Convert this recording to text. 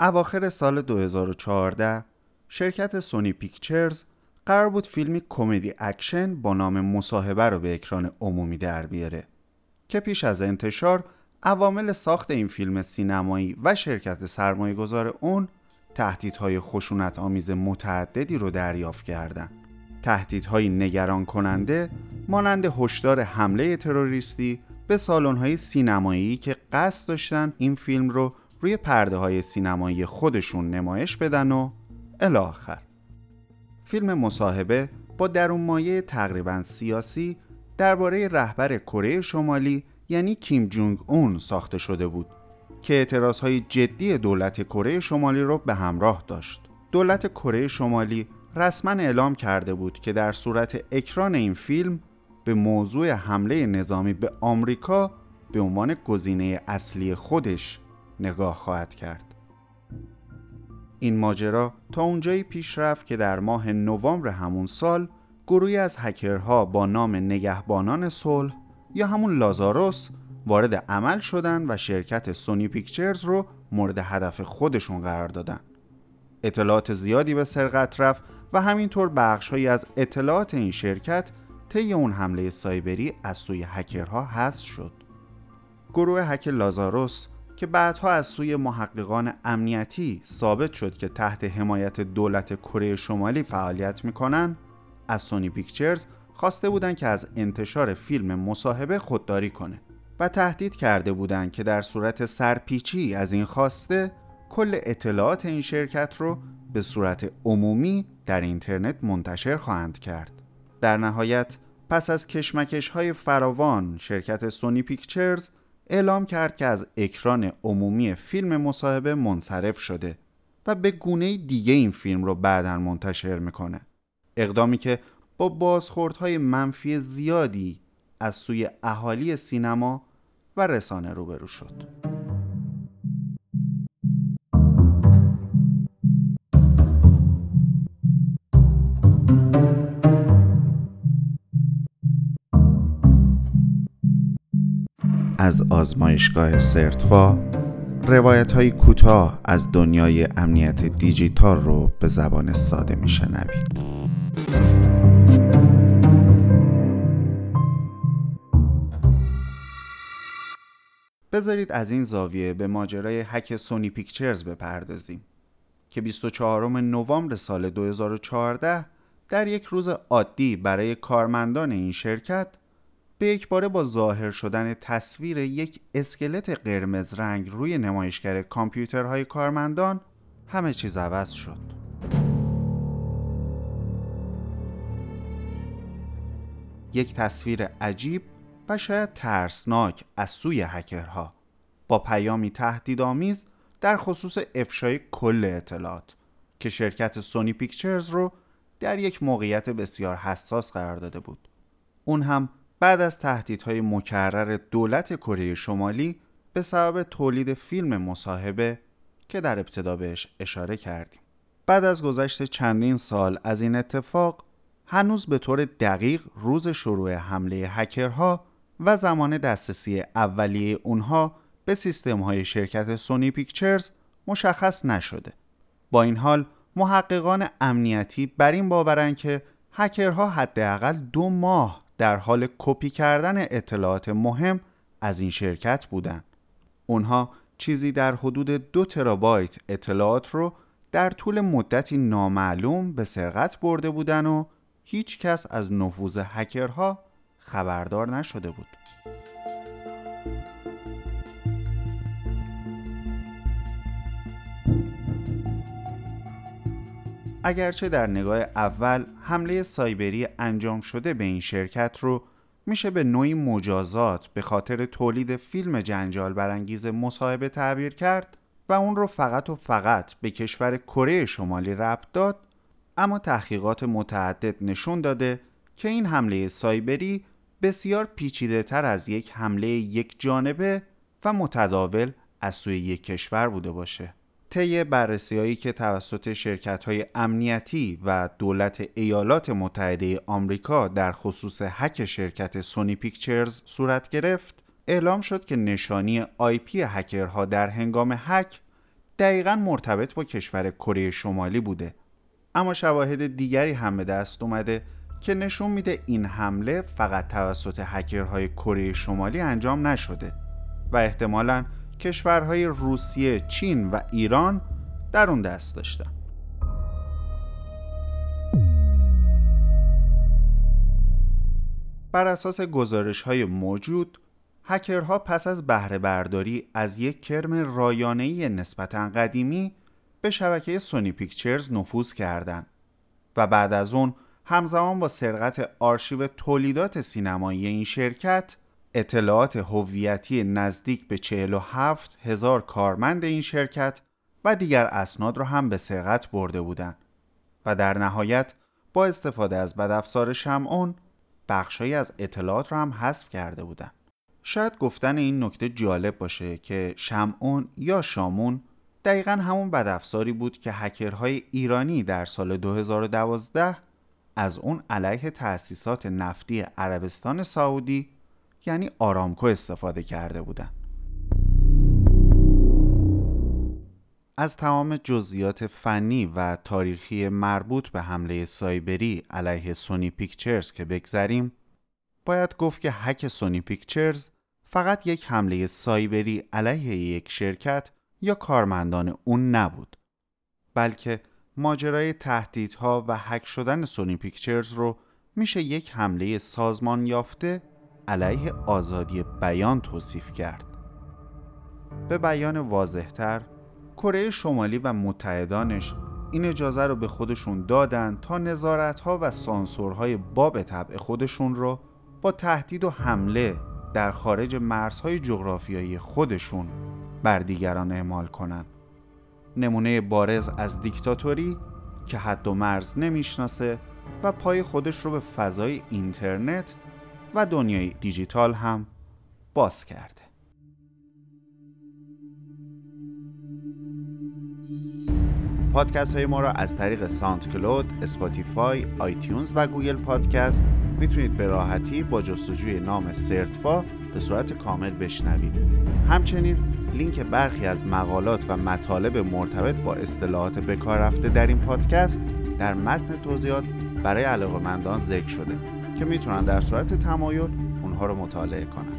اواخر سال 2014 شرکت سونی پیکچرز قرار بود فیلمی کمدی اکشن با نام مصاحبه رو به اکران عمومی در بیاره که پیش از انتشار عوامل ساخت این فیلم سینمایی و شرکت سرمایه گذار اون تهدیدهای خشونت آمیز متعددی رو دریافت کردند. تهدیدهای نگران کننده مانند هشدار حمله تروریستی به سالن‌های سینمایی که قصد داشتن این فیلم رو روی پرده های سینمایی خودشون نمایش بدن و الاخر فیلم مصاحبه با درون مایه تقریبا سیاسی درباره رهبر کره شمالی یعنی کیم جونگ اون ساخته شده بود که اعتراض های جدی دولت کره شمالی رو به همراه داشت. دولت کره شمالی رسما اعلام کرده بود که در صورت اکران این فیلم به موضوع حمله نظامی به آمریکا به عنوان گزینه اصلی خودش نگاه خواهد کرد. این ماجرا تا اونجایی پیش رفت که در ماه نوامبر همون سال گروهی از هکرها با نام نگهبانان صلح یا همون لازاروس وارد عمل شدن و شرکت سونی پیکچرز رو مورد هدف خودشون قرار دادن. اطلاعات زیادی به سرقت رفت و همینطور بخشهایی از اطلاعات این شرکت طی اون حمله سایبری از سوی هکرها حذف شد. گروه هک لازاروس که بعدها از سوی محققان امنیتی ثابت شد که تحت حمایت دولت کره شمالی فعالیت می‌کنن از سونی پیکچرز خواسته بودند که از انتشار فیلم مصاحبه خودداری کنه و تهدید کرده بودند که در صورت سرپیچی از این خواسته کل اطلاعات این شرکت رو به صورت عمومی در اینترنت منتشر خواهند کرد. در نهایت پس از کشمکش های فراوان شرکت سونی پیکچرز اعلام کرد که از اکران عمومی فیلم مصاحبه منصرف شده و به گونه دیگه این فیلم رو بعدا منتشر می‌کنه. اقدامی که با بازخوردهای منفی زیادی از سوی اهالی سینما و رسانه روبرو شد. از آزمایشگاه سرتفا روایت های کوتاه از دنیای امنیت دیجیتال رو به زبان ساده میشنوید. بذارید از این زاویه به ماجرای هک سونی پیکچرز بپردازیم که 24 نوامبر سال 2014 در یک روز عادی برای کارمندان این شرکت به یک باره با ظاهر شدن تصویر یک اسکلت قرمز رنگ روی نمایشگر کامپیوترهای کارمندان همه چیز عوض شد. یک تصویر عجیب و شاید ترسناک از سوی هکرها با پیامی تهدیدآمیز در خصوص افشای کل اطلاعات که شرکت سونی پیکچرز رو در یک موقعیت بسیار حساس قرار داده بود. اون هم بعد از تهدیدهای مکرر دولت کره شمالی به سبب تولید فیلم مصاحبه که در ابتدا بهش اشاره کردیم. بعد از گذشت چندین سال از این اتفاق هنوز به طور دقیق روز شروع حمله هکرها و زمان دسترسی اولیه اونها به سیستم های شرکت سونی پیکچرز مشخص نشده. با این حال محققان امنیتی بر این باورند که هکرها حداقل دو ماه در حال کپی کردن اطلاعات مهم از این شرکت بودند. اونها چیزی در حدود دو ترابایت اطلاعات رو در طول مدتی نامعلوم به سرقت برده بودن و هیچ کس از نفوذ هکرها خبردار نشده بود. اگرچه در نگاه اول حمله سایبری انجام شده به این شرکت رو میشه به نوعی مجازات به خاطر تولید فیلم جنجال برانگیز مصاحبه تعبیر کرد و اون رو فقط و فقط به کشور کره شمالی ربط داد اما تحقیقات متعدد نشون داده که این حمله سایبری بسیار پیچیده تر از یک حمله یک جانبه و متداول از سوی یک کشور بوده باشه. طی بررسیهایی که توسط شرکت های امنیتی و دولت ایالات متحده آمریکا در خصوص حک شرکت سونی پیکچرز صورت گرفت اعلام شد که نشانی آی پی هکرها در هنگام حک دقیقا مرتبط با کشور کره شمالی بوده. اما شواهد دیگری هم به دست اومده که نشون میده این حمله فقط توسط هکرهای کره شمالی انجام نشده و احتمالا کشورهای روسیه، چین و ایران در اون دست داشتن. بر اساس گزارش های موجود هکرها پس از بهره برداری از یک کرم رایانه‌ای نسبتا قدیمی به شبکه سونی پیکچرز نفوذ کردند و بعد از اون همزمان با سرقت آرشیو تولیدات سینمایی این شرکت اطلاعات هویتی نزدیک به 47 هزار کارمند این شرکت و دیگر اسناد را هم به سرقت برده بودند و در نهایت با استفاده از بدافزار شمعون بخشهایی از اطلاعات را هم حذف کرده بودند. شاید گفتن این نکته جالب باشه که شمعون یا شامون دقیقا همون بدافزاری بود که هکرهای ایرانی در سال 2012 از اون علیه تأسیسات نفتی عربستان سعودی یعنی آرامکو استفاده کرده بودن. از تمام جزئیات فنی و تاریخی مربوط به حمله سایبری علیه سونی پیکچرز که بگذریم باید گفت که هک سونی پیکچرز فقط یک حمله سایبری علیه یک شرکت یا کارمندان اون نبود بلکه ماجرای تهدیدها و هک شدن سونی پیکچرز رو میشه یک حمله سازمان یافته علیه آزادی بیان توصیف کرد به بیان واضحتر کره شمالی و متحدانش این اجازه رو به خودشون دادن تا نظارتها و سانسورهای باب طبع خودشون رو با تهدید و حمله در خارج مرزهای جغرافیایی خودشون بر دیگران اعمال کنند. نمونه بارز از دیکتاتوری که حد و مرز نمی‌شناسه و پای خودش رو به فضای اینترنت و دنیای دیجیتال هم باز کرده پادکست های ما را از طریق SoundCloud، Spotify، iTunes و Google Podcasts می‌تونید به راحتی با جستجوی نام سرتفا به صورت کامل بشنوید. همچنین لینک برخی از مقالات و مطالب مرتبط با اصطلاحات بکار رفته در این پادکست در متن توضیحات برای علاقمندان ذکر شده که می‌تونن در صورت تمایل اونها رو مطالعه کنن.